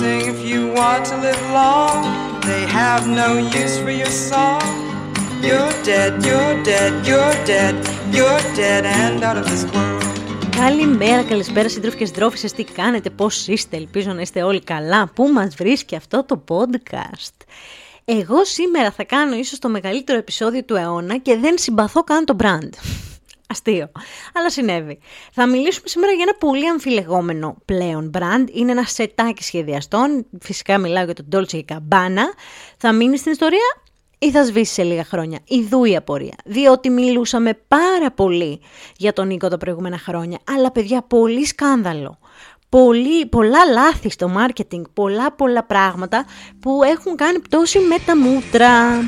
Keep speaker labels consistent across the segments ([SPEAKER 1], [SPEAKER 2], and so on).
[SPEAKER 1] sing if you want to live long. They have no use for your song. You're dead, you're dead, you're dead, you're dead and out of this world. Καλημέρα, καλησπέρα συντρόφοι και συντρόφισσες, τι κάνετε, πώς είστε, ελπίζω να είστε όλοι καλά, πού μας βρίσκει αυτό το podcast; Εγώ σήμερα θα κάνω ίσως το μεγαλύτερο επεισόδιο του αιώνα και δεν συμπαθώ καν το brand. Αστείο. Αλλά συνέβη. Θα μιλήσουμε σήμερα για ένα πολύ αμφιλεγόμενο πλέον brand. Είναι ένα σετάκι σχεδιαστών. Φυσικά μιλάω για τον Dolce Gabbana. Θα μείνει στην ιστορία ή θα σβήσει σε λίγα χρόνια. Ιδού η απορία. Διότι μιλούσαμε πάρα πολύ για τον Νίκο τα προηγούμενα χρόνια. Αλλά παιδιά, πολύ σκάνδαλο. Πολύ, πολλά λάθη στο marketing, πολλά πολλά πράγματα που έχουν κάνει πτώση με τα μούτρα.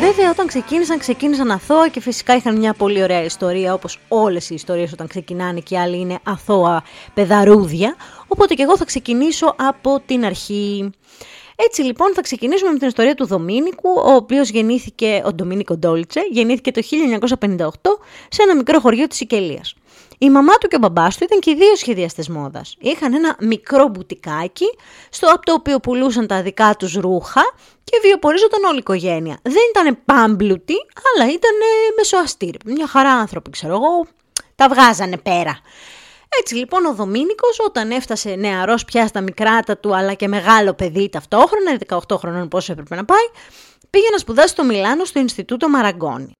[SPEAKER 1] Βέβαια όταν ξεκίνησαν, ξεκίνησαν αθώα και φυσικά είχαν μια πολύ ωραία ιστορία όπως όλες οι ιστορίες όταν ξεκινάνε και οι άλλοι είναι αθώα παιδαρούδια. Οπότε και εγώ θα ξεκινήσω από την αρχή. Έτσι λοιπόν θα ξεκινήσουμε με την ιστορία του Δομήνικου, ο οποίος γεννήθηκε, ο Ντομίνικο Ντόλτσε, γεννήθηκε το 1958 σε ένα μικρό χωριό της Σικελίας. Η μαμά του και ο μπαμπάς του ήταν και οι δύο σχεδιαστές μόδας. Είχαν ένα μικρό μπουτικάκι, στο από το οποίο πουλούσαν τα δικά τους ρούχα και βιοπορίζονταν όλη η οικογένεια. Δεν ήταν πάμπλουτοι, αλλά ήταν μεσοαστήροι. Μια χαρά άνθρωποι, ξέρω εγώ, τα βγάζανε πέρα. Έτσι λοιπόν ο Δομήνικος όταν έφτασε νεαρός πια στα μικράτα του αλλά και μεγάλο παιδί ταυτόχρονα, 18 χρονών πόσο έπρεπε να πάει, πήγε να σπουδάσει στο Μιλάνο στο Ινστιτούτο Μαραγκόνη.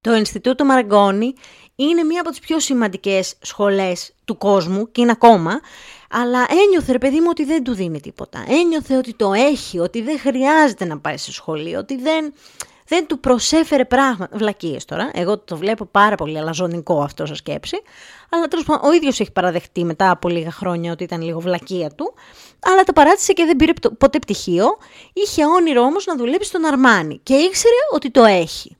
[SPEAKER 1] Το Ινστιτούτο Μαραγκόνη είναι μία από τις πιο σημαντικές σχολές του κόσμου και είναι ακόμα, αλλά ένιωθε ρε παιδί μου ότι δεν του δίνει τίποτα. Ένιωθε ότι το έχει, ότι δεν χρειάζεται να πάει σε σχολείο, ότι δεν, δεν του προσέφερε πράγματα. Βλακίες τώρα, εγώ το βλέπω πάρα πολύ αλαζονικό αυτό σαν σκέψη, αλλά τέλος πάντων ο ίδιος έχει παραδεχτεί μετά από λίγα χρόνια ότι ήταν λίγο βλακεία του, αλλά το παράτησε και δεν πήρε ποτέ πτυχίο, είχε όνειρο όμως να δουλέψει στον Αρμάνι. Και ήξερε ότι το έχει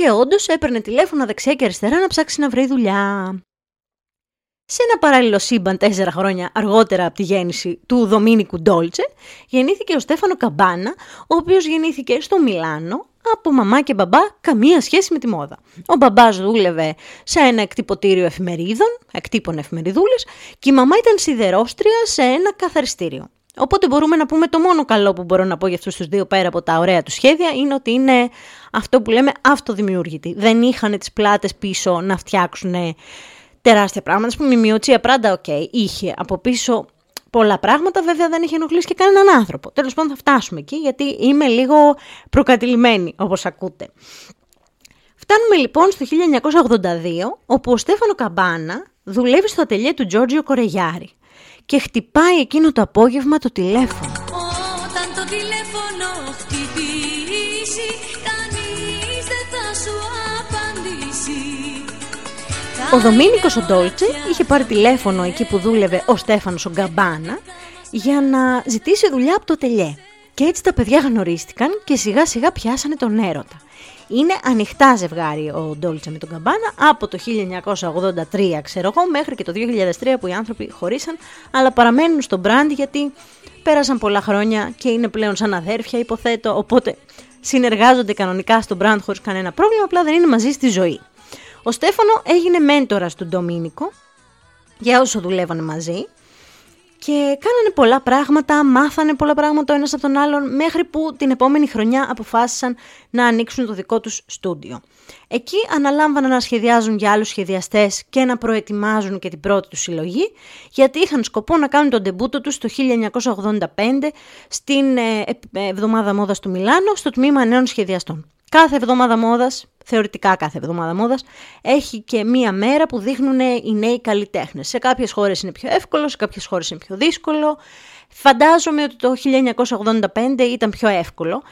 [SPEAKER 1] και όντως έπαιρνε τηλέφωνο δεξιά και αριστερά να ψάξει να βρει δουλειά. Σε ένα παράλληλο σύμπαν τέσσερα χρόνια αργότερα από τη γέννηση του Δομήνικου Ντόλτσε, γεννήθηκε ο Στέφανο Καμπάνα, ο οποίος γεννήθηκε στο Μιλάνο από μαμά και μπαμπά καμία σχέση με τη μόδα. Ο μπαμπάς δούλευε σε ένα εκτυπωτήριο εφημερίδων, εκτύπωνε εφημεριδούλες, και η μαμά ήταν σιδερόστρια σε ένα καθαριστήριο. Οπότε μπορούμε να πούμε το μόνο καλό που μπορώ να πω για αυτούς τους δύο πέρα από τα ωραία του σχέδια είναι ότι είναι αυτό που λέμε αυτοδημιούργητοι. Δεν είχαν τις πλάτες πίσω να φτιάξουν τεράστια πράγματα. Ας πούμε η Μιούτσια Πράντα, οκ, είχε από πίσω πολλά πράγματα, βέβαια δεν είχε ενοχλήσει και κανέναν άνθρωπο. Τέλος πάντων θα φτάσουμε εκεί γιατί είμαι λίγο προκατειλημμένη όπως ακούτε. Φτάνουμε λοιπόν στο 1982 όπου ο Στέφανο Γκαμπάνα δουλεύει στο ατελιέ του Τζόρτζιο Κορετζιάρι και χτυπάει εκείνο το απόγευμα το τηλέφωνο. Όταν το τηλέφωνο χτυπήσει, κανείς δεν θα σου απαντήσει. Ο Δομήνικος ο Ντόλτσε είχε πάρει τηλέφωνο εκεί που δούλευε ο Στέφανος ο Γκαμπάνα για να ζητήσει δουλειά από το τελιέ. Και έτσι τα παιδιά γνωρίστηκαν και σιγά σιγά πιάσανε τον έρωτα. Είναι ανοιχτά ζευγάρι ο Ντόλτσε με τον Καμπάνα από το 1983 ξέρω εγώ μέχρι και το 2003 που οι άνθρωποι χωρίσαν αλλά παραμένουν στο brand γιατί πέρασαν πολλά χρόνια και είναι πλέον σαν αδέρφια υποθέτω οπότε συνεργάζονται κανονικά στο brand χωρίς κανένα πρόβλημα απλά δεν είναι μαζί στη ζωή. Ο Στέφανο έγινε μέντορας του Ντομίνικο για όσο δουλεύανε μαζί και κάνανε πολλά πράγματα, μάθανε πολλά πράγματα ο ένας από τον άλλον, μέχρι που την επόμενη χρονιά αποφάσισαν να ανοίξουν το δικό τους στούντιο. Εκεί αναλάμβαναν να σχεδιάζουν για άλλους σχεδιαστές και να προετοιμάζουν και την πρώτη τους συλλογή, γιατί είχαν σκοπό να κάνουν τον τεμπούτο τους το 1985 στην ε, ε, εβδομάδα μόδας του Μιλάνο, στο τμήμα νέων σχεδιαστών. Κάθε εβδομάδα μόδας, θεωρητικά κάθε εβδομάδα μόδας, έχει και μία μέρα που δείχνουν οι νέοι καλλιτέχνες. Σε κάποιες χώρες είναι πιο εύκολο, σε κάποιες χώρες είναι πιο δύσκολο. Φαντάζομαι ότι το 1985 ήταν πιο εύκολο.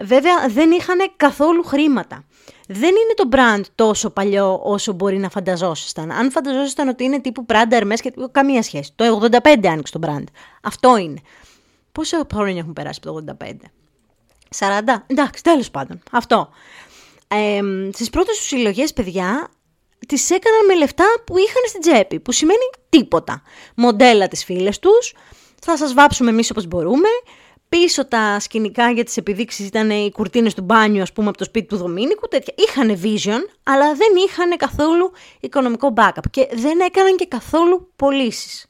[SPEAKER 1] Βέβαια δεν είχαν καθόλου χρήματα. Δεν είναι το brand τόσο παλιό όσο μπορεί να φανταζόσασταν. Αν φανταζόσασταν ότι είναι τύπου Prada Hermes και καμία σχέση. Το 85 άνοιξε το brand. Αυτό είναι. Πόσα χρόνια έχουν περάσει από το 85. 40. Εντάξει, τέλος πάντων. Αυτό. Ε, Στις πρώτες τους συλλογές, παιδιά, τις έκαναν με λεφτά που είχαν στην τσέπη, που σημαίνει τίποτα. Μοντέλα τις φίλες τους, θα σας βάψουμε εμείς όπως μπορούμε. Πίσω τα σκηνικά για τις επιδείξεις ήταν οι κουρτίνες του μπάνιου, ας πούμε, από το σπίτι του Δομήνικου, τέτοια. Είχαν vision, αλλά δεν είχαν καθόλου οικονομικό backup και δεν έκαναν και καθόλου πωλήσεις.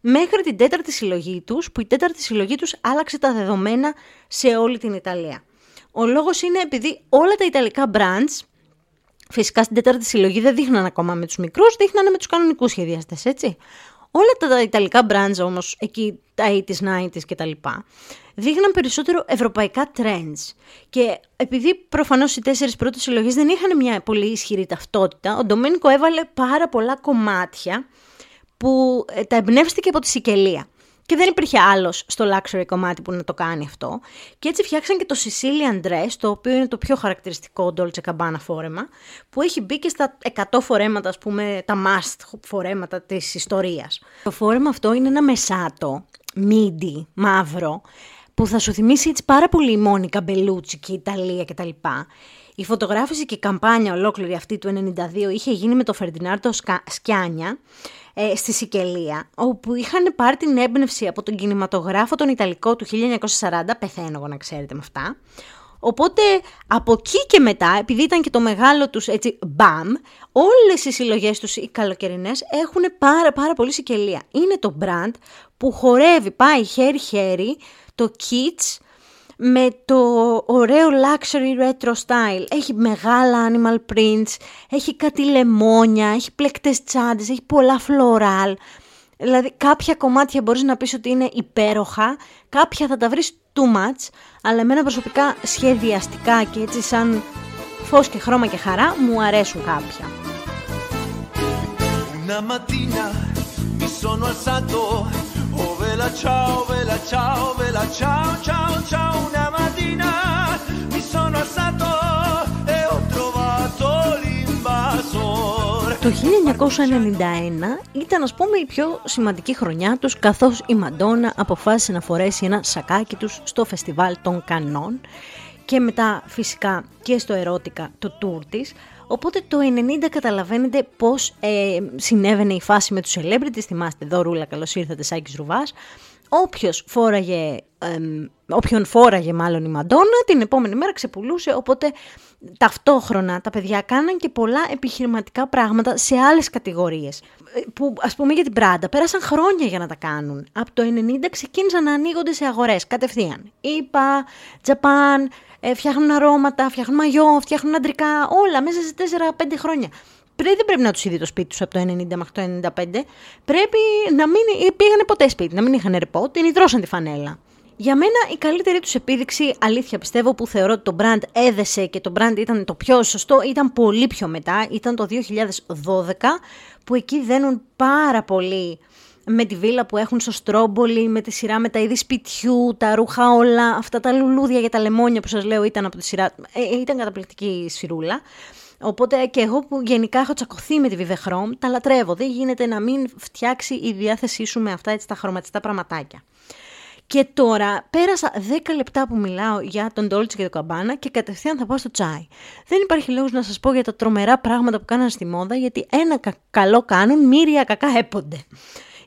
[SPEAKER 1] Μέχρι την τέταρτη συλλογή τους, που η τέταρτη συλλογή τους άλλαξε τα δεδομένα σε όλη την Ιταλία. Ο λόγος είναι επειδή όλα τα Ιταλικά brands, φυσικά στην τέταρτη συλλογή δεν δείχναν ακόμα με τους μικρούς, δείχνανε με τους κανονικούς σχεδιαστές, έτσι. Όλα τα Ιταλικά brands όμως, εκεί τα 80s, 90s κτλ δείχναν περισσότερο ευρωπαϊκά trends. Και επειδή προφανώς οι τέσσερις πρώτες συλλογές δεν είχαν μια πολύ ισχυρή ταυτότητα, ο Ντομένικο έβαλε πάρα πολλά κομμάτια που ε, τα εμπνεύστηκε από τη Σικελία. Και δεν υπήρχε άλλος στο luxury κομμάτι που να το κάνει αυτό. Και έτσι φτιάξαν και το Sicilian Dress, το οποίο είναι το πιο χαρακτηριστικό Dolce Gabbana φόρεμα, που έχει μπει και στα 100 φορέματα, ας πούμε, τα must φορέματα της ιστορίας. Το φόρεμα αυτό είναι ένα μεσάτο, μίντι, μαύρο, που θα σου θυμίσει έτσι πάρα πολύ η Μόνικα Μπελούτσι και η Ιταλία κτλ. Η φωτογράφηση και η καμπάνια ολόκληρη αυτή του 92 είχε γίνει με το Φερντινάρτο Σκιάνια ε, στη Σικελία, όπου είχαν πάρει την έμπνευση από τον κινηματογράφο τον Ιταλικό του 1940, πεθαίνω εγώ να ξέρετε με αυτά, Οπότε από εκεί και μετά, επειδή ήταν και το μεγάλο τους έτσι μπαμ, όλες οι συλλογές τους οι καλοκαιρινές έχουν πάρα πάρα πολύ σικελία. Είναι το brand που χορεύει, πάει χέρι-χέρι το kits με το ωραίο luxury retro style. Έχει μεγάλα animal prints, έχει κάτι λεμόνια, έχει πλεκτές τσάντες, έχει πολλά floral. Δηλαδή κάποια κομμάτια μπορείς να πεις ότι είναι υπέροχα, κάποια θα τα βρεις too much, αλλά εμένα προσωπικά σχεδιαστικά και έτσι σαν φως και χρώμα και χαρά μου αρέσουν κάποια. Una mattina mi sono alzato Oh vela ciao, vela ciao, vela ciao, ciao, ciao Una mattina mi sono alzato e ho trovato l'invasor. Το 1991 ήταν ας πούμε η πιο σημαντική χρονιά τους καθώς η Μαντόνα αποφάσισε να φορέσει ένα σακάκι τους στο φεστιβάλ των Κανών και μετά φυσικά και στο ερώτηκα το tour της Οπότε το 90 καταλαβαίνετε πώς ε, συνέβαινε η φάση με τους celebrities. Θυμάστε εδώ Ρούλα, καλώς ήρθατε Σάκης Ρουβάς. Όποιος φόραγε, ε, όποιον φόραγε μάλλον η Μαντόνα, την επόμενη μέρα ξεπουλούσε, οπότε ταυτόχρονα τα παιδιά κάναν και πολλά επιχειρηματικά πράγματα σε άλλες κατηγορίες. Ε, που ας πούμε για την Πράντα πέρασαν χρόνια για να τα κάνουν. Από το 90 ξεκίνησαν να ανοίγονται σε αγορές κατευθείαν. Είπα, Τζαπάν, ε, φτιάχνουν αρώματα, φτιάχνουν μαγιό, φτιάχνουν αντρικά, όλα μέσα σε 4-5 χρόνια. Δεν πρέπει να τους είδει το σπίτι τους από το 90 μέχρι το 95. Πρέπει να μην πήγανε ποτέ σπίτι, να μην είχαν ρεπό, την υδρώσαν τη φανέλα. Για μένα η καλύτερη τους επίδειξη, αλήθεια πιστεύω, που θεωρώ ότι το brand έδεσε και το brand ήταν το πιο σωστό, ήταν πολύ πιο μετά, ήταν το 2012, που εκεί δένουν πάρα πολύ με τη βίλα που έχουν στο Στρόμπολι, με τη σειρά με τα είδη σπιτιού, τα ρούχα όλα, αυτά τα λουλούδια για τα λεμόνια που σας λέω ήταν από τη σειρά, ε, ε ήταν καταπληκτική σφυρούλα. Οπότε και εγώ που γενικά έχω τσακωθεί με τη Vivechrome, τα λατρεύω. Δεν γίνεται να μην φτιάξει η διάθεσή σου με αυτά έτσι τα χρωματιστά πραγματάκια. Και τώρα πέρασα 10 λεπτά που μιλάω για τον Dolce και τον Καμπάνα και κατευθείαν θα πάω στο τσάι. Δεν υπάρχει λόγος να σας πω για τα τρομερά πράγματα που κάναν στη μόδα γιατί ένα καλό κάνουν, μύρια κακά έπονται.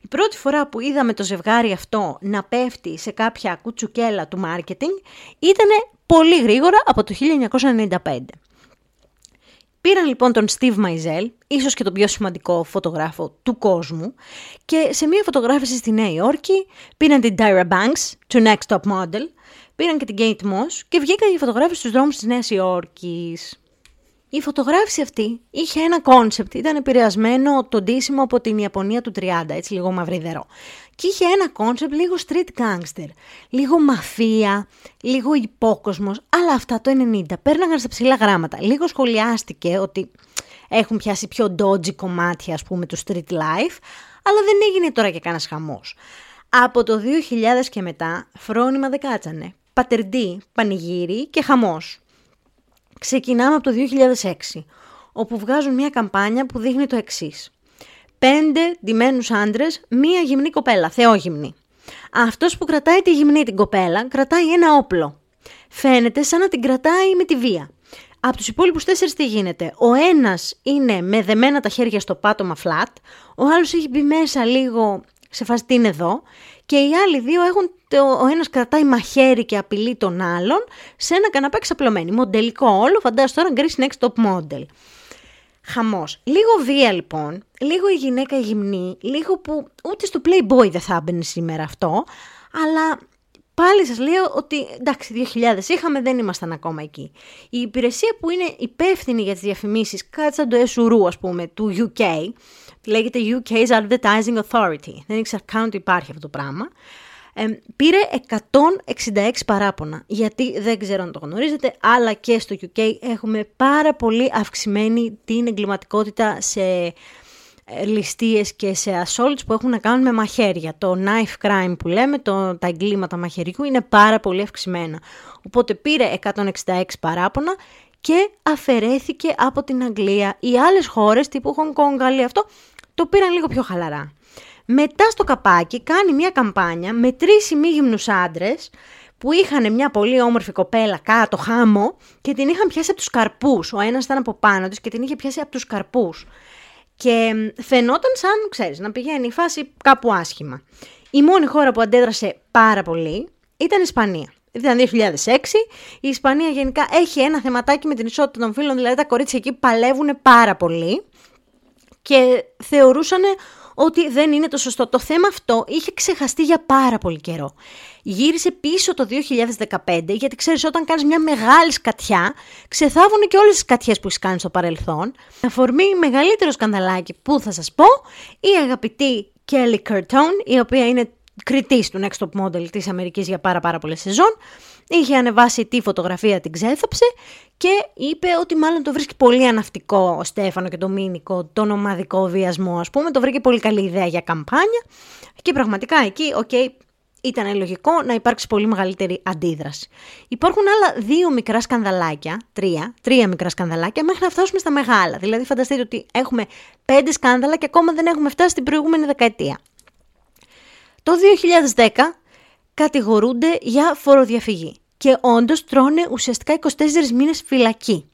[SPEAKER 1] Η πρώτη φορά που είδαμε το ζευγάρι αυτό να πέφτει σε κάποια κουτσουκέλα του μάρκετινγκ ήταν πολύ γρήγορα από το 1995. Πήραν λοιπόν τον Steve Meisel, ίσως και τον πιο σημαντικό φωτογράφο του κόσμου, και σε μια φωτογράφηση στη Νέα Υόρκη πήραν την Tyra Banks, του Next Top Model, πήραν και την Kate Moss και βγήκαν οι φωτογράφηση στους δρόμους της Νέας Υόρκης. Η φωτογράφηση αυτή είχε ένα concept, ήταν επηρεασμένο το ντύσιμο από την Ιαπωνία του 30, έτσι λίγο μαυριδερό. Και είχε ένα concept λίγο street gangster, λίγο μαφία, λίγο υπόκοσμος, αλλά αυτά το 90 πέρναγαν στα ψιλά γράμματα. Λίγο σχολιάστηκε ότι έχουν πιάσει πιο dodgy κομμάτια ας πούμε του street life, αλλά δεν έγινε τώρα και κανένας χαμός. Από το 2000 και μετά φρόνημα δεν κάτσανε. Πατιρντί, πανηγύρι και χαμός. Ξεκινάμε από το 2006, όπου βγάζουν μια καμπάνια που δείχνει το εξής. Πέντε ντυμένους άντρες, μία γυμνή κοπέλα, θεόγυμνη. Αυτός που κρατάει τη γυμνή την κοπέλα, κρατάει ένα όπλο. Φαίνεται σαν να την κρατάει με τη βία. Από τους υπόλοιπους τέσσερις τι γίνεται; Ο ένας είναι με δεμένα τα χέρια στο πάτωμα flat, ο άλλος έχει μπει μέσα λίγο σε φάση εδώ και οι άλλοι δύο έχουν το, ο ένας κρατάει μαχαίρι και απειλεί τον άλλον σε ένα καναπέ ξαπλωμένοι. Μοντελικό όλο, φαντάζομαι τώρα Greece Next Top Model. Χαμός. Λίγο βία λοιπόν, λίγο η γυναίκα γυμνή, λίγο που ούτε στο Playboy δεν θα έμπαινε σήμερα αυτό, αλλά πάλι σας λέω ότι εντάξει 2000 είχαμε, δεν ήμασταν ακόμα εκεί. Η υπηρεσία που είναι υπεύθυνη για τις διαφημίσεις, κάτι σαν το SURU ας πούμε, του UK, λέγεται UK's Advertising Authority, δεν ήξερα καν ότι υπάρχει αυτό το πράγμα, πήρε 166 παράπονα. Γιατί δεν ξέρω αν το γνωρίζετε, αλλά και στο UK έχουμε πάρα πολύ αυξημένη την εγκληματικότητα σε ε, ληστείες και σε assaults που έχουν να κάνουν με μαχαίρια. Το knife crime που λέμε, το, τα εγκλήματα μαχαιριού είναι πάρα πολύ αυξημένα. Οπότε πήρε 166 παράπονα και αφαιρέθηκε από την Αγγλία. Οι άλλες χώρες τύπου Hong Kong, Γαλλία αυτό, το πήραν λίγο πιο χαλαρά. Μετά στο καπάκι κάνει μια καμπάνια με τρεις ημίγυμνους άντρες που είχαν μια πολύ όμορφη κοπέλα κάτω χάμο και την είχαν πιάσει από τους καρπούς. Ο ένας ήταν από πάνω της και την είχε πιάσει από τους καρπούς. Και φαινόταν σαν, ξέρεις, να πηγαίνει η φάση κάπου άσχημα. Η μόνη χώρα που αντέδρασε πάρα πολύ ήταν η Ισπανία. Ήταν 2006. Η Ισπανία γενικά έχει ένα θεματάκι με την ισότητα των φίλων, δηλαδή τα κορίτσια εκεί παλεύουν πάρα πολύ και θεωρούσαν ότι δεν είναι το σωστό. Το θέμα αυτό είχε ξεχαστεί για πάρα πολύ καιρό. Γύρισε πίσω το 2015, γιατί ξέρεις όταν κάνεις μια μεγάλη σκατιά, ξεθάβουν και όλες τις σκατιές που έχεις κάνει στο παρελθόν. Αφορμή μεγαλύτερο σκανδαλάκι που θα σας πω, η αγαπητή Kelly Cutrone, η οποία είναι κριτής του Next Top Model της Αμερικής για πάρα πάρα πολλές σεζόν, είχε ανεβάσει τη φωτογραφία, την ξέθαψε και είπε ότι μάλλον το βρίσκει πολύ ερωτικό ο Στέφανο και ο Ντομένικο, τον ομαδικό βιασμό ας πούμε, το βρήκε πολύ καλή ιδέα για καμπάνια και πραγματικά εκεί, OK, okay, ήταν λογικό να υπάρξει πολύ μεγαλύτερη αντίδραση. Υπάρχουν άλλα δύο μικρά σκανδαλάκια, τρία, τρία μικρά σκανδαλάκια, μέχρι να φτάσουμε στα μεγάλα. Δηλαδή, φανταστείτε ότι έχουμε πέντε σκάνδαλα και ακόμα δεν έχουμε φτάσει στην προηγούμενη δεκαετία. Το 2010 κατηγορούνται για φοροδιαφυγή και όντως τρώνε ουσιαστικά 24 μήνες φυλακή.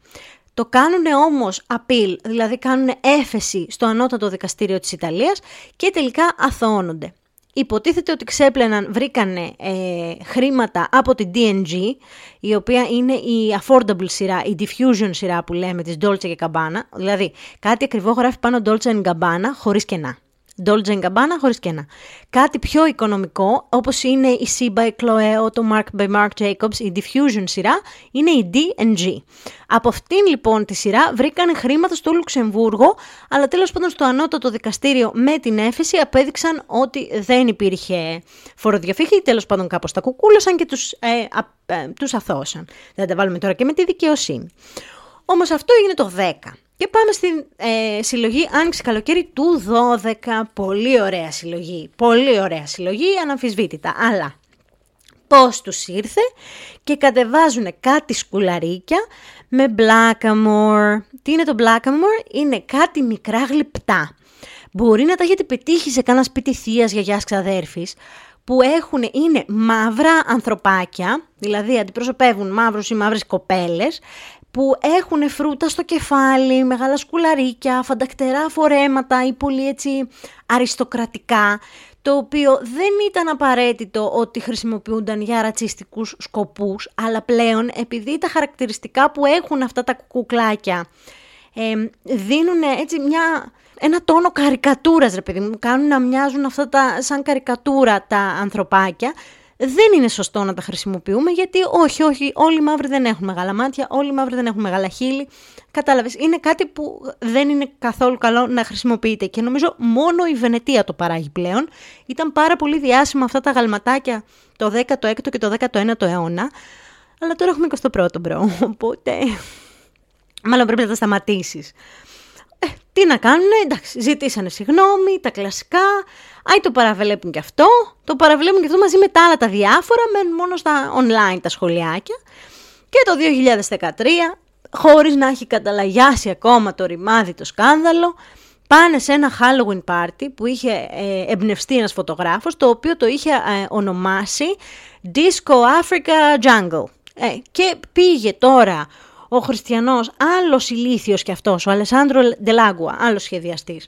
[SPEAKER 1] Το κάνουν όμως απειλ, δηλαδή κάνουν έφεση στο ανώτατο δικαστήριο της Ιταλίας και τελικά αθωώνονται. Υποτίθεται ότι ξέπλαιναν, βρήκανε ε, χρήματα από την DNG, η οποία είναι η affordable σειρά, η diffusion σειρά που λέμε της Dolce και Gabbana, δηλαδή κάτι ακριβό γράφει πάνω Dolce Gabbana χωρίς κενά. Dolce Gabbana χωρίς κένα. Κάτι πιο οικονομικό, όπως είναι η C by Chloe, το Mark by Mark Jacobs, η Diffusion σειρά, είναι η D&G. Από αυτήν λοιπόν τη σειρά βρήκαν χρήματα στο Λουξεμβούργο, αλλά τέλος πάντων στο ανώτατο δικαστήριο με την έφεση απέδειξαν ότι δεν υπήρχε φοροδιαφύγη, τέλος πάντων κάπως τα κουκούλωσαν και τους, ε, ε, τους αθώσαν. Δεν τα βάλουμε τώρα και με τη δικαιοσύνη. Όμως αυτό έγινε το 10. Και πάμε στην ε, συλλογή Άνοιξη Καλοκαίρι του 12. Πολύ ωραία συλλογή. Πολύ ωραία συλλογή, αναμφισβήτητα. Αλλά πώς τους ήρθε και κατεβάζουν κάτι σκουλαρίκια με Blackamore. Τι είναι το Blackamore? Είναι κάτι μικρά γλυπτά. Μπορεί να τα έχετε πετύχει σε κάνα σπίτι θείας, γιαγιάς, ξαδέρφης, που έχουν, είναι μαύρα ανθρωπάκια, δηλαδή αντιπροσωπεύουν μαύρους ή μαύρες κοπέλες, που έχουν φρούτα στο κεφάλι, μεγάλα σκουλαρίκια, φαντακτερά φορέματα ή πολύ έτσι αριστοκρατικά, το οποίο δεν ήταν απαραίτητο ότι χρησιμοποιούνταν για ρατσιστικούς σκοπούς, αλλά πλέον επειδή τα χαρακτηριστικά που έχουν αυτά τα κουκλάκια ε, δίνουν έτσι μια, ένα τόνο καρικατούρας, ρε παιδί μου, κάνουν να μοιάζουν αυτά τα, σαν καρικατούρα τα ανθρωπάκια, δεν είναι σωστό να τα χρησιμοποιούμε γιατί όχι, όχι, όλοι οι μαύροι δεν έχουν μεγάλα μάτια, όλοι οι μαύροι δεν έχουν μεγάλα χείλη. Κατάλαβες, είναι κάτι που δεν είναι καθόλου καλό να χρησιμοποιείται και νομίζω μόνο η Βενετία το παράγει πλέον. Ήταν πάρα πολύ διάσημα αυτά τα γαλματάκια το 16ο και το 19ο αιώνα, αλλά τώρα έχουμε 21ο bro, οπότε μάλλον πρέπει να τα σταματήσεις. Ε, τι να κάνουν, εντάξει, ζητήσανε συγγνώμη, τα κλασικά, άι το παραβλέπουν και αυτό, το παραβλέπουν και αυτό μαζί με τα άλλα τα διάφορα, μένουν μόνο στα online τα σχολιάκια. Και το 2013, χωρίς να έχει καταλαγιάσει ακόμα το ρημάδι το σκάνδαλο, πάνε σε ένα Halloween party που είχε ε, εμπνευστεί ένας φωτογράφος, το οποίο το είχε ε, ονομάσει Disco Africa Jungle. Ε, και πήγε τώρα ο Χριστιανός, άλλος ηλίθιος κι αυτός, ο Αλεσάνδρο Ντελάγκουα, άλλος σχεδιαστής,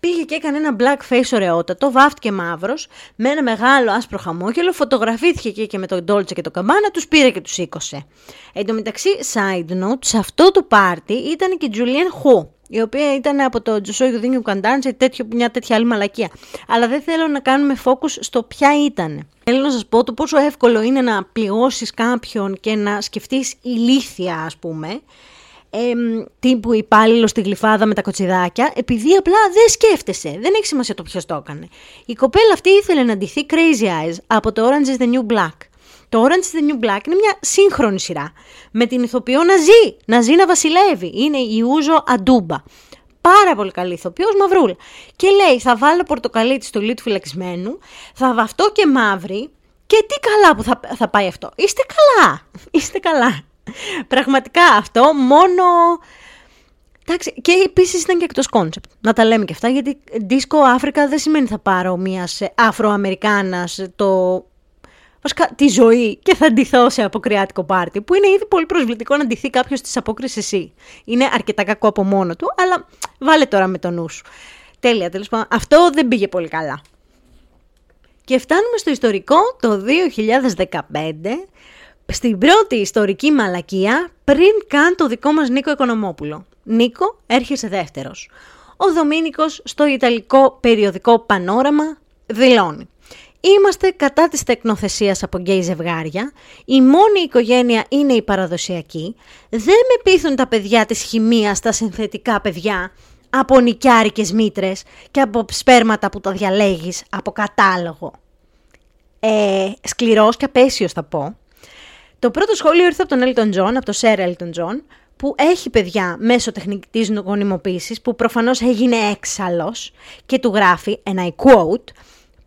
[SPEAKER 1] πήγε και έκανε ένα black face ωραιότατο, βάφτηκε μαύρος, με ένα μεγάλο άσπρο χαμόγελο, φωτογραφήθηκε και, και με τον Dolce και το καμπάνα, τους πήρε και τους σήκωσε. Εν τω μεταξύ, side note, σε αυτό το πάρτι ήταν και η Julianne Χου, η οποία ήταν από το Τζοσόι του Δίνιου Καντάντσι, μια τέτοια άλλη μαλακία. Αλλά δεν θέλω να κάνουμε focus στο ποια ήταν. Θέλω να σας πω το πόσο εύκολο είναι να πληγώσεις κάποιον και να σκεφτείς ηλίθια, ας πούμε, εμ, τύπου υπάλληλο στη γλυφάδα με τα κοτσιδάκια, επειδή απλά δεν σκέφτεσαι. Δεν έχει σημασία το ποιος το έκανε. Η κοπέλα αυτή ήθελε να ντυθεί Crazy Eyes από το Orange is the New Black. Το Orange is the New Black είναι μια σύγχρονη σειρά. Με την ηθοποιό να ζει, να ζει να βασιλεύει. Είναι η Ούζο Αντούμπα. Πάρα πολύ καλή ηθοποιός, μαυρούλα. Και λέει: Θα βάλω πορτοκαλί τη στολή του φυλακισμένου, θα βαφτώ και μαύρη. Και τι καλά που θα, θα πάει αυτό. Είστε καλά. Είστε καλά. Πραγματικά αυτό μόνο. Εντάξει, και επίσης ήταν και εκτός concept. Να τα λέμε και αυτά, γιατί Disco Africa δεν σημαίνει θα πάρω μιας Αφροαμερικάνας το. Βασικά τη ζωή και θα ντυθώ σε αποκριάτικο πάρτι, που είναι ήδη πολύ προσβλητικό να ντυθεί κάποιος τις Απόκριες εσύ. Είναι αρκετά κακό από μόνο του, αλλά βάλε τώρα με το νου σου. Τέλεια, τέλος πάντων. Αυτό δεν πήγε πολύ καλά. Και φτάνουμε στο ιστορικό το 2015 στην πρώτη ιστορική μαλακία πριν καν το δικό μας Νίκο Οικονομόπουλο. Νίκο, έρχεσαι δεύτερος. Ο Δομήνικος στο Ιταλικό περιοδικό Πανόραμα δηλώνει. Είμαστε κατά της τεκνοθεσίας από γκέι ζευγάρια, η μόνη οικογένεια είναι η παραδοσιακή, δεν με πείθουν τα παιδιά της χημείας τα συνθετικά παιδιά, από νοικιάρικες μήτρες και από σπέρματα που τα διαλέγεις από κατάλογο. Ε, σκληρός και απέσιος θα πω, το πρώτο σχόλιο ήρθε από τον Elton John, από το Sir Elton John, που έχει παιδιά μέσω τεχνητής γονιμοποίησης, που προφανώς έγινε έξαλλος και του γράφει, ένα I quote,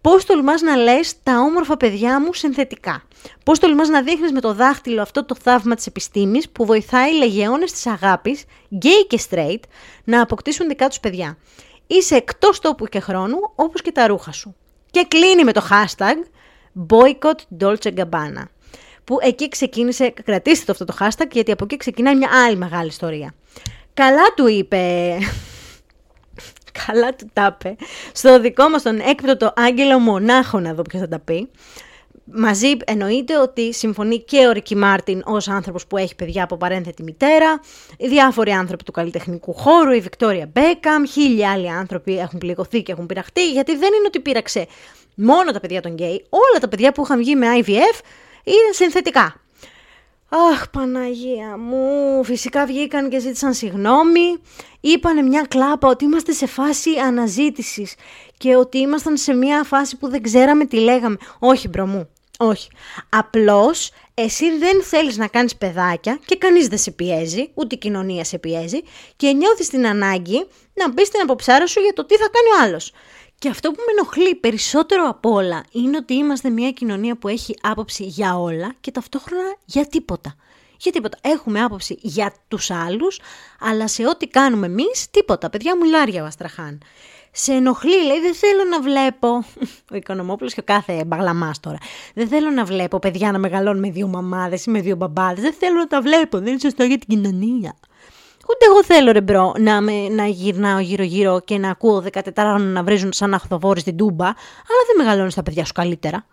[SPEAKER 1] Πώς τολμάς να λες τα όμορφα παιδιά μου συνθετικά; Πώς τολμάς να δείχνεις με το δάχτυλο αυτό το θαύμα της επιστήμης που βοηθάει λεγεώνες της αγάπης, gay και straight, να αποκτήσουν δικά τους παιδιά; Είσαι εκτός τόπου και χρόνου, όπως και τα ρούχα σου. Και κλείνει με το hashtag boycott Dolce Gabbana που εκεί ξεκίνησε, κρατήστε το αυτό το hashtag, γιατί από εκεί ξεκινάει μια άλλη μεγάλη ιστορία. Καλά του είπε, καλά του τα είπε, στο δικό μας τον έκπτωτο Άγγελο Μονάχο, να δω ποιος θα τα πει, Μαζί εννοείται ότι συμφωνεί και ο Ρικι Μάρτιν ως άνθρωπος που έχει παιδιά από παρένθετη μητέρα, οι διάφοροι άνθρωποι του καλλιτεχνικού χώρου, η Βικτόρια Μπέκαμ, χίλιοι άλλοι άνθρωποι έχουν πληγωθεί και έχουν πειραχτεί, γιατί δεν είναι ότι πείραξε μόνο τα παιδιά των γκέι, όλα τα παιδιά που είχαν βγει με IVF είναι συνθετικά. Αχ, Παναγία μου, φυσικά βγήκαν και ζήτησαν συγγνώμη. Είπανε μια κλάπα ότι είμαστε σε φάση αναζήτησης και ότι ήμασταν σε μια φάση που δεν ξέραμε τι λέγαμε. Όχι, bro μου, όχι. Απλώς εσύ δεν θέλεις να κάνεις παιδάκια και κανείς δεν σε πιέζει, ούτε η κοινωνία σε πιέζει και νιώθεις την ανάγκη να μπεις στην αποψάρα σου για το τι θα κάνει ο άλλος. Και αυτό που με ενοχλεί περισσότερο από όλα είναι ότι είμαστε μια κοινωνία που έχει άποψη για όλα και ταυτόχρονα για τίποτα. Για τίποτα. Έχουμε άποψη για τους άλλους, αλλά σε ό,τι κάνουμε εμείς, τίποτα. Παιδιά μουλάρια ο Αστραχάν. Σε ενοχλεί, λέει, δεν θέλω να βλέπω. Ο Οικονομόπουλος και ο κάθε μπαγλαμάς τώρα. Δεν θέλω να βλέπω παιδιά να μεγαλώνουν με δύο μαμάδες ή με δύο μπαμπάδες. Δεν θέλω να τα βλέπω. Δεν είναι σωστό για την κοινωνία. Ούτε εγώ θέλω ρε bro να, με, να γυρνάω γύρω-γύρω και να ακούω 14 να βρίζουν σαν αχθοφόροι στην τούμπα, αλλά δεν μεγαλώνεις τα παιδιά σου καλύτερα.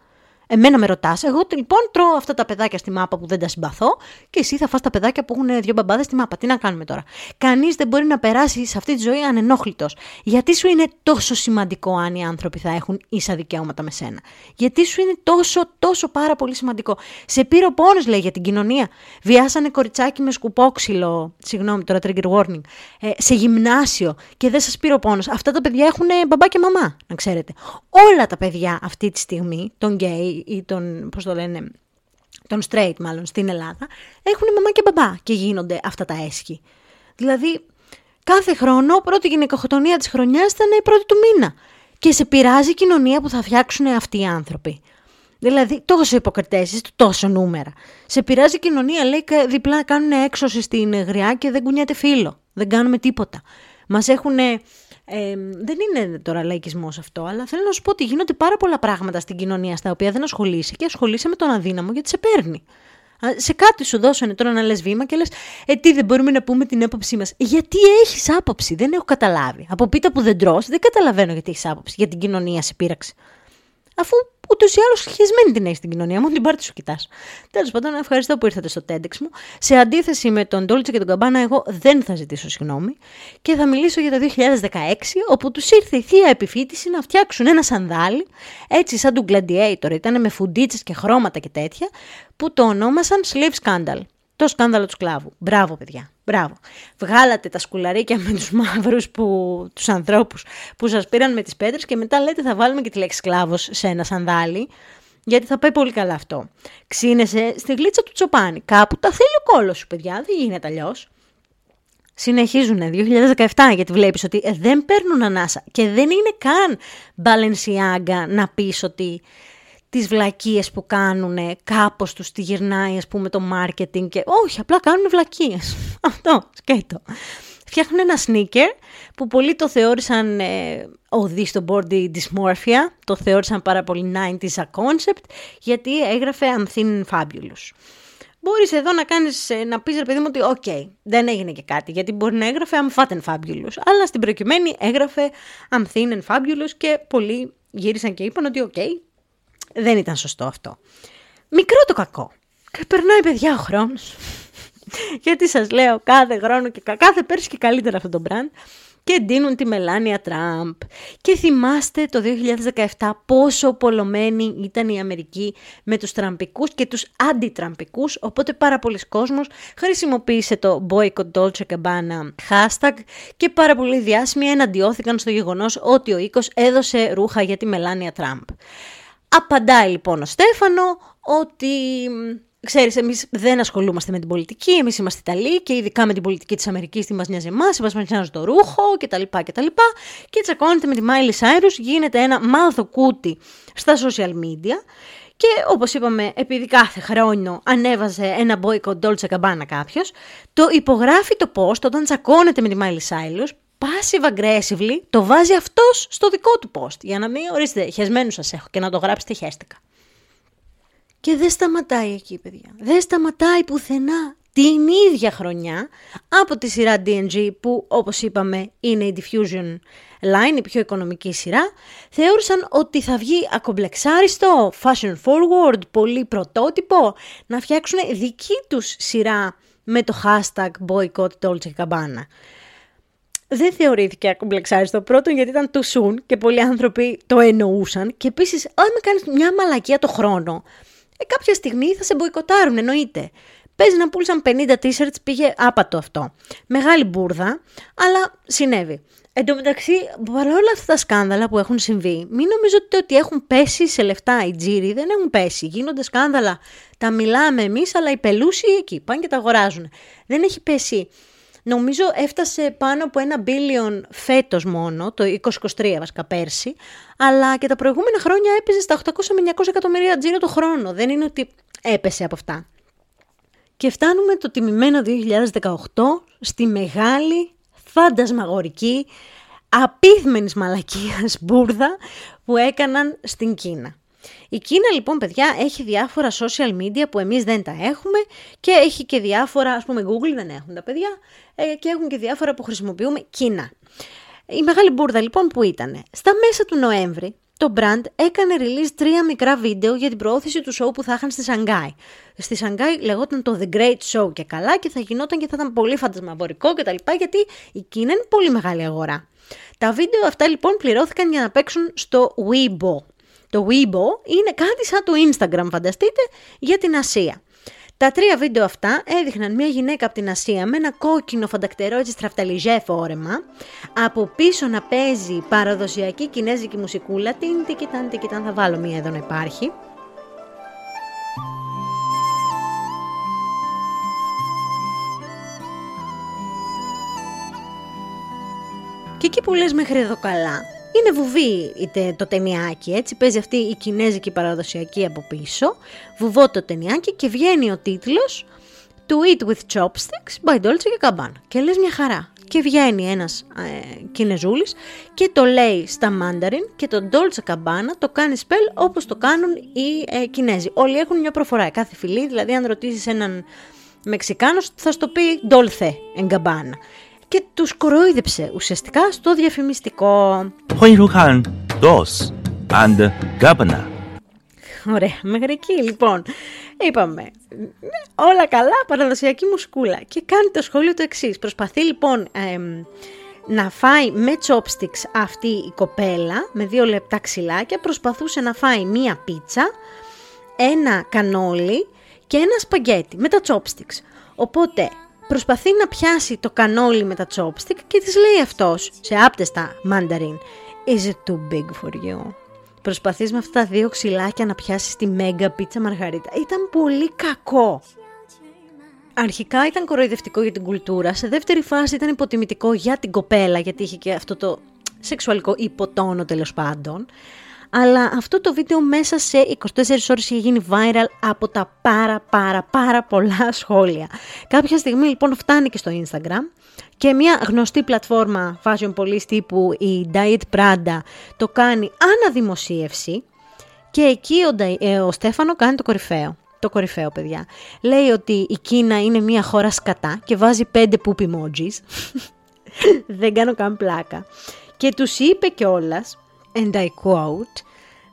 [SPEAKER 1] Εμένα με ρωτάς, εγώ λοιπόν τρώω αυτά τα παιδάκια στη μάπα που δεν τα συμπαθώ και εσύ θα φας τα παιδάκια που έχουν δύο μπαμπάδες στη μάπα. Τι να κάνουμε τώρα; Κανείς δεν μπορεί να περάσει σε αυτή τη ζωή ανενόχλητος. Γιατί σου είναι τόσο σημαντικό αν οι άνθρωποι θα έχουν ίσα δικαιώματα με σένα; Γιατί σου είναι τόσο, τόσο πάρα πολύ σημαντικό; Σε πήρε ο πόνος, λέει, για την κοινωνία. Βιάσανε κοριτσάκι με σκουπόξυλο, συγγνώμη τώρα, trigger warning, ε, σε γυμνάσιο και δεν σας πήρε ο πόνος. Αυτά τα παιδιά έχουν μπαμπά και μαμά, να ξέρετε. Όλα τα παιδιά αυτή τη στιγμή, τον γκέι, ή τον, πώς το λένε, τον straight μάλλον στην Ελλάδα, έχουν μαμά και μπαμπά και γίνονται αυτά τα έσχη. Δηλαδή, κάθε χρόνο πρώτη γυναικοχτονία της χρονιάς ήταν η πρώτη του μήνα. Και σε πειράζει η κοινωνία που θα φτιάξουν αυτοί οι άνθρωποι. Δηλαδή, τόσο υποκριτέσεις, τόσο νούμερα. Σε πειράζει η κοινωνία, λέει, διπλά κάνουν έξωση στην γριά και δεν κουνιέται φίλο. Δεν κάνουμε τίποτα. Μας έχουν ε, δεν είναι τώρα λαϊκισμός αυτό, αλλά θέλω να σου πω ότι γίνονται πάρα πολλά πράγματα στην κοινωνία στα οποία δεν ασχολείσαι και ασχολείσαι με τον αδύναμο γιατί σε παίρνει. Σε κάτι σου δώσανε τώρα να λες βήμα και λες «Ε, τι δεν μπορούμε να πούμε την άποψή μας». Γιατί έχεις άποψη, δεν έχω καταλάβει. Από πίτα που δεν τρως, δεν καταλαβαίνω γιατί έχεις άποψη, για την κοινωνία σε πείραξη. Αφού ούτως ή άλλως χεσμένη την έχεις στην κοινωνία, μόνο την πάρτι σου κοιτάς. Τέλος πάντων, ευχαριστώ που ήρθατε στο TEDx μου. Σε αντίθεση με τον Ντόλτσε και τον Καμπάνα, εγώ δεν θα ζητήσω συγγνώμη και θα μιλήσω για το 2016, όπου τους ήρθε η θεία επιφύτηση να φτιάξουν ένα σανδάλι, έτσι σαν του Gladiator, ήταν με φουντίτσες και χρώματα και τέτοια, που το ονόμασαν Sleeve Scandal. Το σκάνδαλο του σκλάβου. Μπράβο, παιδιά. Μπράβο. Βγάλατε τα σκουλαρίκια με τους μαύρους, που, τους ανθρώπους που σας πήραν με τις πέτρες και μετά λέτε θα βάλουμε και τη λέξη σκλάβος σε ένα σανδάλι. Γιατί θα πάει πολύ καλά αυτό. Ξύνεσαι στη γλίτσα του τσοπάνι. Κάπου τα θέλει ο κόλος σου, παιδιά. Δεν γίνεται αλλιώς. Συνεχίζουν 2017 γιατί βλέπεις ότι δεν παίρνουν ανάσα και δεν είναι καν Balenciaga να πεις ότι τις βλακίες που κάνουν κάπως τους τη γυρνάει ας πούμε το marketing και όχι απλά κάνουν βλακίες. Αυτό σκέτο. Φτιάχνουν ένα sneaker που πολλοί το θεώρησαν ε, οδή στο body dysmorphia, το θεώρησαν πάρα πολύ 90s a concept γιατί έγραφε I'm thin and fabulous. Μπορείς εδώ να κάνεις, ε, να πεις ρε παιδί μου ότι ok, okay, δεν έγινε και κάτι, γιατί μπορεί να έγραφε I'm fat and fabulous, αλλά στην προκειμένη έγραφε I'm thin and fabulous και πολλοί γύρισαν και είπαν ότι ok, okay, δεν ήταν σωστό αυτό. Μικρό το κακό. Και περνάει παιδιά ο χρόνος. Γιατί σας λέω κάθε χρόνο και κάθε πέρσι και καλύτερα αυτό το brand και ντύνουν τη Μελάνια Τραμπ. Και θυμάστε το 2017 πόσο πολλωμένη ήταν η Αμερική με τους τραμπικούς και τους αντιτραμπικούς, οπότε πάρα πολλοί κόσμος χρησιμοποίησε το boycott Dolce Gabbana hashtag και πάρα πολλοί διάσημοι εναντιώθηκαν στο γεγονός ότι ο οίκος έδωσε ρούχα για τη Μελάνια Τραμπ. Απαντάει λοιπόν ο Στέφανο ότι Ξέρεις, εμείς δεν ασχολούμαστε με την πολιτική, εμείς είμαστε Ιταλοί και ειδικά με την πολιτική της Αμερικής, τι μας νοιάζει εμάς, μας νοιάζει το ρούχο κτλ. κτλ. Και τσακώνεται με τη Μάιλι Σάιρους, γίνεται ένα μάθο κούτι στα social media και όπως είπαμε, επειδή κάθε χρόνο ανέβαζε ένα boycott Dolce Gabbana κάποιος, το υπογράφει το post όταν τσακώνεται με τη Μάιλι Σάιρους, passive aggressively το βάζει αυτός στο δικό του post. Για να μην ορίστε, χεσμένους σας έχω και να το γράψετε χέστηκα. Και δεν σταματάει εκεί, παιδιά. Δεν σταματάει πουθενά. Την ίδια χρονιά από τη σειρά DNG που όπως είπαμε είναι η Diffusion Line, η πιο οικονομική σειρά, θεώρησαν ότι θα βγει ακομπλεξάριστο, fashion forward, πολύ πρωτότυπο, να φτιάξουν δική τους σειρά με το hashtag boycott Dolce Gabbana δεν θεωρήθηκε ακομπλεξάριστο. Πρώτον, γιατί ήταν too soon και πολλοί άνθρωποι το εννοούσαν. Και επίσης, αν με κάνεις μια μαλακία το χρόνο, ε, κάποια στιγμή θα σε μποϊκοτάρουν, εννοείται. Παίζει να πούλησαν 50 t-shirts, πήγε άπατο αυτό. Μεγάλη μπουρδα, αλλά συνέβη. Εν τω μεταξύ, παρόλα αυτά τα σκάνδαλα που έχουν συμβεί, μην νομίζετε ότι έχουν πέσει σε λεφτά οι τζίροι, δεν έχουν πέσει. Γίνονται σκάνδαλα, τα μιλάμε εμείς, αλλά οι πελούσιοι εκεί πάνε και τα αγοράζουν. Δεν έχει πέσει Νομίζω έφτασε πάνω από ένα billion φέτος μόνο, το 2023 βασικά πέρσι, αλλά και τα προηγούμενα χρόνια έπαιζε στα 800 με 900 εκατομμύρια τζίρο το χρόνο. Δεν είναι ότι έπεσε από αυτά. Και φτάνουμε το τιμημένο 2018 στη μεγάλη, φαντασμαγορική, απίθμενης μαλακίας μπουρδα που έκαναν στην Κίνα. Η Κίνα λοιπόν παιδιά έχει διάφορα social media που εμείς δεν τα έχουμε και έχει και διάφορα, ας πούμε Google δεν έχουν τα παιδιά ε, και έχουν και διάφορα που χρησιμοποιούμε Κίνα. Η μεγάλη μπουρδα λοιπόν που ήταν. Στα μέσα του Νοέμβρη το brand έκανε release τρία μικρά βίντεο για την προώθηση του show που θα είχαν στη Σανγκάη. Στη Σανγκάη λεγόταν το The Great Show και καλά και θα γινόταν και θα ήταν πολύ φαντασμαφορικό κτλ. Γιατί η Κίνα είναι πολύ μεγάλη αγορά. Τα βίντεο αυτά λοιπόν πληρώθηκαν για να παίξουν στο Weibo. Το Weibo είναι κάτι σαν το Instagram φανταστείτε για την Ασία. Τα τρία βίντεο αυτά έδειχναν μια γυναίκα από την Ασία με ένα κόκκινο φαντακτερό έτσι στραφταλιζέ φόρεμα, από πίσω να παίζει παραδοσιακή κινέζικη μουσικούλα, την τικιτάν τικιτάν θα βάλω μία εδώ να υπάρχει, Και εκεί που λες μέχρι εδώ καλά, είναι βουβή το ταινιάκι, έτσι, παίζει αυτή η κινέζικη παραδοσιακή από πίσω, βουβό το ταινιάκι και βγαίνει ο τίτλος To Eat With Chopsticks by Dolce και Gabbana. Και λες μια χαρά. και βγαίνει ένας ε, Κινεζούλης και το λέει στα Mandarin και το Dolce Gabbana το κάνει spell όπως το κάνουν οι ε, Κινέζοι. Όλοι έχουν μια προφορά, κάθε φιλή, δηλαδή αν ρωτήσεις έναν Μεξικάνος θα στο πει Dolce Gabbana. Και τους κοροϊδεψε ουσιαστικά στο διαφημιστικό.
[SPEAKER 2] Dos and Gabbana.
[SPEAKER 1] Ωραία, μέχρι εκεί λοιπόν. Είπαμε, όλα καλά, παραδοσιακή μουσκούλα. Και κάνει το σχόλιο το εξής. Προσπαθεί λοιπόν να φάει με chopsticks αυτή η κοπέλα, με δύο λεπτά ξυλάκια, προσπαθούσε να φάει μία πίτσα, ένα κανόλι και ένα σπαγκέτι με τα chopsticks. Οπότε προσπαθεί να πιάσει το κανόλι με τα chopstick και της λέει αυτός σε άπτεστα mandarin Is it too big for you? Προσπαθείς με αυτά τα δύο ξυλάκια να πιάσεις τη μέγα πίτσα μαργαρίτα. Ήταν πολύ κακό. Αρχικά ήταν κοροϊδευτικό για την κουλτούρα, σε δεύτερη φάση ήταν υποτιμητικό για την κοπέλα, γιατί είχε και αυτό το σεξουαλικό υποτόνο τέλος πάντων. Αλλά αυτό το βίντεο μέσα σε 24 ώρες είχε γίνει viral από τα πάρα πάρα πάρα πολλά σχόλια. Κάποια στιγμή λοιπόν φτάνει και στο Instagram και μια γνωστή πλατφόρμα fashion police τύπου η Diet Prada το κάνει αναδημοσίευση και εκεί ο, ε, ο Στέφανο κάνει το κορυφαίο. Το κορυφαίο, παιδιά. Λέει ότι η Κίνα είναι μια χώρα σκατά και βάζει πέντε poop emojis. Δεν κάνω καν πλάκα. Και τους είπε κιόλας, and I quote,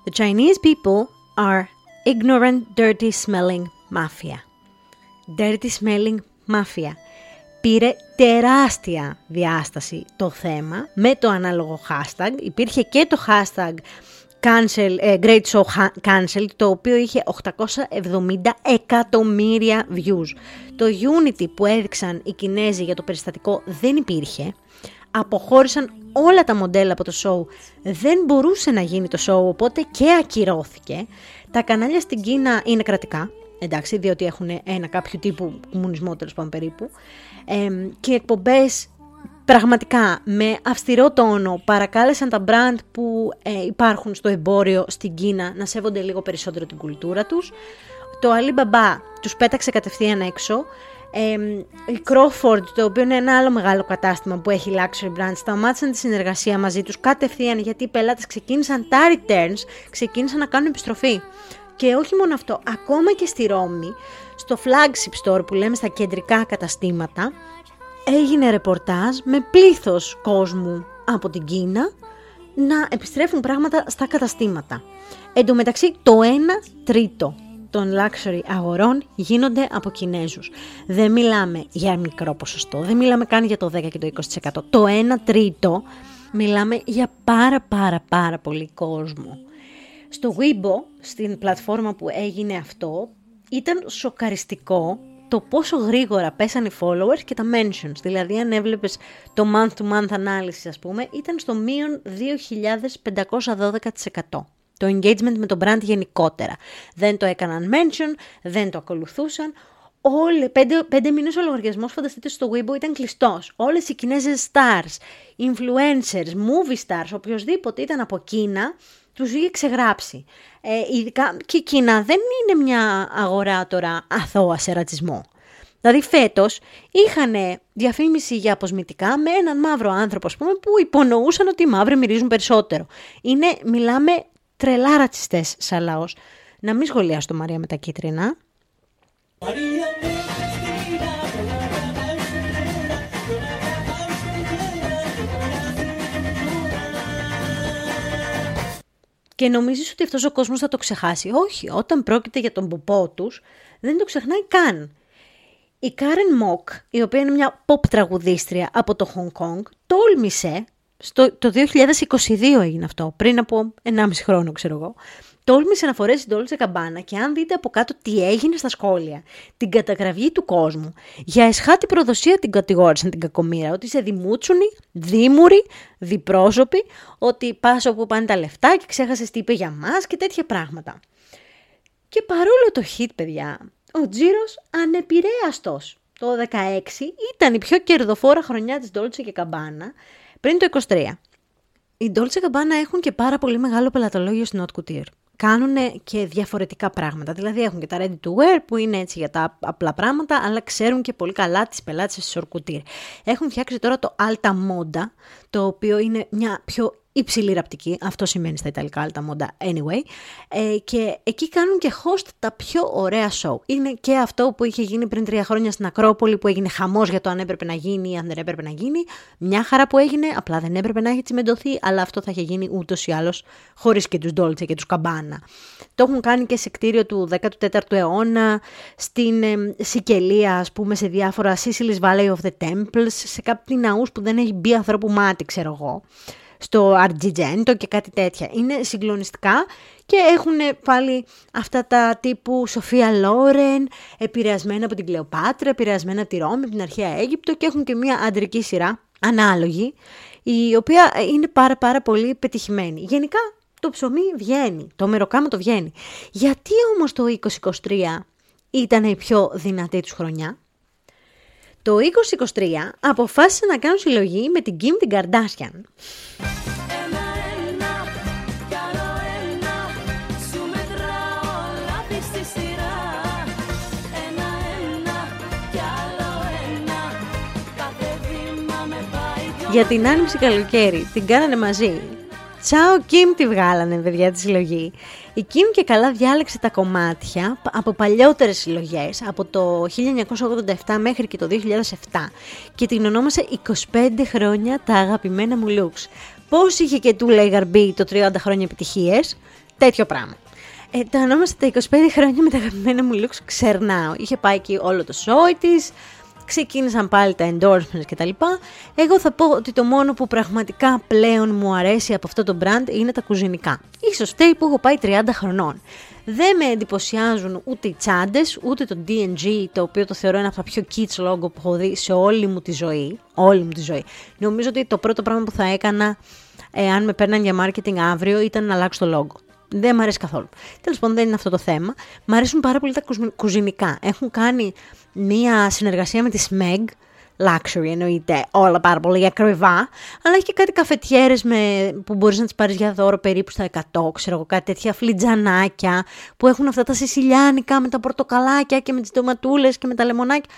[SPEAKER 1] The Chinese people are ignorant, dirty smelling mafia. Dirty smelling mafia πήρε τεράστια διάσταση το θέμα με το ανάλογο hashtag. Υπήρχε και το hashtag cancel, ε, Great Show Cancel, το οποίο είχε 870 εκατομμύρια views. Το Unity που έδειξαν οι Κινέζοι για το περιστατικό δεν υπήρχε. Αποχώρησαν όλα τα μοντέλα από το show. Δεν μπορούσε να γίνει το show, οπότε και ακυρώθηκε. Τα κανάλια στην Κίνα είναι κρατικά, εντάξει, διότι έχουν ένα κάποιο τύπου κομμουνισμό τέλος πάντων περίπου και εκπομπές πραγματικά με αυστηρό τόνο παρακάλεσαν τα brand που ε, υπάρχουν στο εμπόριο στην Κίνα να σέβονται λίγο περισσότερο την κουλτούρα τους. Το Alibaba τους πέταξε κατευθείαν έξω. Ε, η Crawford, το οποίο είναι ένα άλλο μεγάλο κατάστημα που έχει luxury brands, σταμάτησαν τη συνεργασία μαζί τους κατευθείαν γιατί οι πελάτες ξεκίνησαν τα returns, ξεκίνησαν να κάνουν επιστροφή. Και όχι μόνο αυτό, ακόμα και στη Ρώμη, στο flagship store που λέμε στα κεντρικά καταστήματα, έγινε ρεπορτάζ με πλήθος κόσμου από την Κίνα να επιστρέφουν πράγματα στα καταστήματα. Εν τω μεταξύ, το 1 τρίτο των luxury αγορών γίνονται από Κινέζους. Δεν μιλάμε για μικρό ποσοστό, δεν μιλάμε καν για το 10 και το 20%. Το 1 τρίτο μιλάμε για πάρα πάρα πάρα πολύ κόσμο. Στο Weibo, στην πλατφόρμα που έγινε αυτό, ήταν σοκαριστικό το πόσο γρήγορα πέσαν οι followers και τα mentions. Δηλαδή, αν έβλεπες το month-to-month ανάλυση, ας πούμε, ήταν στο μείον 2.512%. Το engagement με το brand γενικότερα. Δεν το έκαναν mention, δεν το ακολουθούσαν. Όλοι, πέντε, πέντε μήνες ο λογαριασμός, φανταστείτε, στο Weibo ήταν κλειστός. Όλες οι Κινέζες stars, influencers, movie stars, οποιοδήποτε ήταν από Κίνα, τους είχε ξεγράψει. Ε, ειδικά και η Κίνα δεν είναι μια αγορά τώρα αθώα σε ρατσισμό. Δηλαδή φέτος είχαν διαφήμιση για αποσμητικά με έναν μαύρο άνθρωπο, ας πούμε, που υπονοούσαν ότι οι μαύροι μυρίζουν περισσότερο. Είναι, μιλάμε τρελά ρατσιστές σαν λαός. Να μην σχολιάσω το Μαρία με τα κίτρινα. και νομίζεις ότι αυτός ο κόσμος θα το ξεχάσει; Όχι, όταν πρόκειται για τον ποπό τους, δεν το ξεχνάει καν. Η Κάρεν Μοκ, η οποία είναι μια pop τραγουδίστρια από το Hong Kong, τόλμησε, στο, το 2022 έγινε αυτό, πριν από 1,5 χρόνο ξέρω εγώ, τόλμησε να φορέσει την Dolce Καμπάνα και αν δείτε από κάτω τι έγινε στα σχόλια, την καταγραφή του κόσμου, για εσχάτη προδοσία την κατηγόρησαν την κακομήρα, ότι είσαι δημούτσουνη, δίμουρη, διπρόσωπη, ότι πας όπου πάνε τα λεφτά και ξέχασες τι είπε για μας και τέτοια πράγματα. Και παρόλο το hit, παιδιά, ο Τζίρος ανεπηρέαστος. Το 16 ήταν η πιο κερδοφόρα χρονιά της Dolce και Καμπάνα πριν το 23. Οι Dolce Gabbana έχουν και πάρα πολύ μεγάλο πελατολόγιο στην Haute Couture κάνουν και διαφορετικά πράγματα. Δηλαδή έχουν και τα ready to wear που είναι έτσι για τα απλά πράγματα, αλλά ξέρουν και πολύ καλά τις πελάτες στις ορκουτήρ. Έχουν φτιάξει τώρα το Alta Moda, το οποίο είναι μια πιο υψηλή ραπτική, αυτό σημαίνει στα Ιταλικά τα μόντα anyway, ε, και εκεί κάνουν και host τα πιο ωραία show. Είναι και αυτό που είχε γίνει πριν τρία χρόνια στην Ακρόπολη, που έγινε χαμός για το αν έπρεπε να γίνει ή αν δεν έπρεπε να γίνει. Μια χαρά που έγινε, απλά δεν έπρεπε να έχει τσιμεντωθεί, αλλά αυτό θα είχε γίνει ούτως ή άλλως χωρίς και τους Ντόλτσε και τους Καμπάνα. Το έχουν κάνει και σε κτίριο του 14ου αιώνα, στην ε, Σικελία, ας πούμε, σε διάφορα Sicily's Valley of the Temples, σε κάποιοι ναούς που δεν έχει μπει ανθρώπου μάτι, ξέρω εγώ στο Argento και κάτι τέτοια. Είναι συγκλονιστικά και έχουν πάλι αυτά τα τύπου Σοφία Λόρεν, επηρεασμένα από την Κλεοπάτρα, επηρεασμένα από τη Ρώμη, από την αρχαία Αίγυπτο και έχουν και μια αντρική σειρά ανάλογη, η οποία είναι πάρα πάρα πολύ πετυχημένη. Γενικά το ψωμί βγαίνει, το μεροκάμα το βγαίνει. Γιατί όμως το 2023 ήταν η πιο δυνατή τους χρονιά; Το 2023 αποφάσισε να κάνουν συλλογή με την Kim την Kardashian. Για την άνοιξη καλοκαίρι την κάνανε μαζί. Τσάο Κιμ τη βγάλανε παιδιά τη συλλογή. Η Κιμ και καλά διάλεξε τα κομμάτια από παλιότερες συλλογές, από το 1987 μέχρι και το 2007 και την ονόμασε 25 χρόνια τα αγαπημένα μου looks. Πώς είχε και του λέει Γαρμπή το 30 χρόνια επιτυχίες, τέτοιο πράγμα. Ε, τα ονόμασε τα 25 χρόνια με τα αγαπημένα μου looks, ξερνάω. Είχε πάει εκεί όλο το show της, ξεκίνησαν πάλι τα endorsements κτλ. Εγώ θα πω ότι το μόνο που πραγματικά πλέον μου αρέσει από αυτό το brand είναι τα κουζινικά. Ίσως φταίει που έχω πάει 30 χρονών. Δεν με εντυπωσιάζουν ούτε οι τσάντες, ούτε το DNG, το οποίο το θεωρώ ένα από τα πιο kids logo που έχω δει σε όλη μου τη ζωή. Όλη μου τη ζωή. Νομίζω ότι το πρώτο πράγμα που θα έκανα, ε, αν με παίρναν για marketing αύριο, ήταν να αλλάξω το logo. Δεν μου αρέσει καθόλου. Τέλος πάντων, δεν είναι αυτό το θέμα. Μ' αρέσουν πάρα πολύ τα κουζινικά. Έχουν κάνει μία συνεργασία με τη SMEG, luxury εννοείται, όλα πάρα πολύ ακριβά, αλλά έχει και κάτι καφετιέρες με, που μπορείς να τις πάρεις για δώρο περίπου στα 100, ξέρω εγώ, κάτι τέτοια φλιτζανάκια που έχουν αυτά τα σισιλιάνικα με τα πορτοκαλάκια και με τις ντοματούλες και με τα λεμονάκια.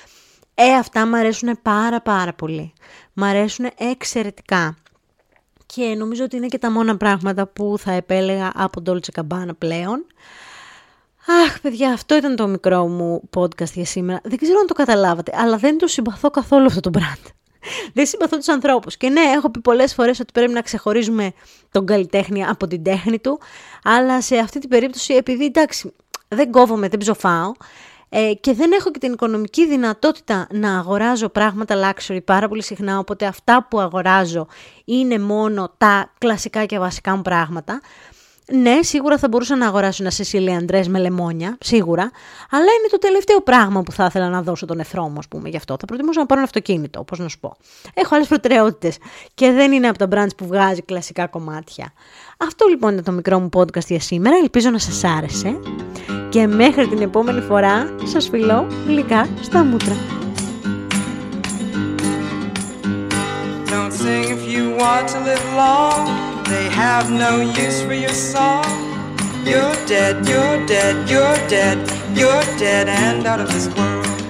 [SPEAKER 1] Ε, αυτά μου αρέσουν πάρα πάρα πολύ. Μ' αρέσουν εξαιρετικά και νομίζω ότι είναι και τα μόνα πράγματα που θα επέλεγα από Dolce Gabbana πλέον. Αχ, παιδιά, αυτό ήταν το μικρό μου podcast για σήμερα. Δεν ξέρω αν το καταλάβατε, αλλά δεν το συμπαθώ καθόλου αυτό το brand. Δεν συμπαθώ τους ανθρώπους. Και ναι, έχω πει πολλές φορές ότι πρέπει να ξεχωρίζουμε τον καλλιτέχνη από την τέχνη του. Αλλά σε αυτή την περίπτωση, επειδή εντάξει, δεν κόβομαι, δεν ψοφάω, ε, και δεν έχω και την οικονομική δυνατότητα να αγοράζω πράγματα luxury πάρα πολύ συχνά, οπότε αυτά που αγοράζω είναι μόνο τα κλασικά και βασικά μου πράγματα. Ναι, σίγουρα θα μπορούσα να αγοράσω ένα Σεσίλια Αντρέ με λεμόνια, σίγουρα. Αλλά είναι το τελευταίο πράγμα που θα ήθελα να δώσω τον εθρό μου, ας πούμε, γι' αυτό. Θα προτιμούσα να πάρω ένα αυτοκίνητο, όπω να σου πω. Έχω άλλες προτεραιότητες. Και δεν είναι από τα brands που βγάζει κλασικά κομμάτια. Αυτό λοιπόν είναι το μικρό μου podcast για σήμερα. Ελπίζω να σας άρεσε. Και μέχρι την επόμενη φορά σας φιλώ γλυκά στα μούτρα. Don't sing if you want to live long. They have no use for your song. You're dead, you're dead, you're dead, you're dead and out of this world.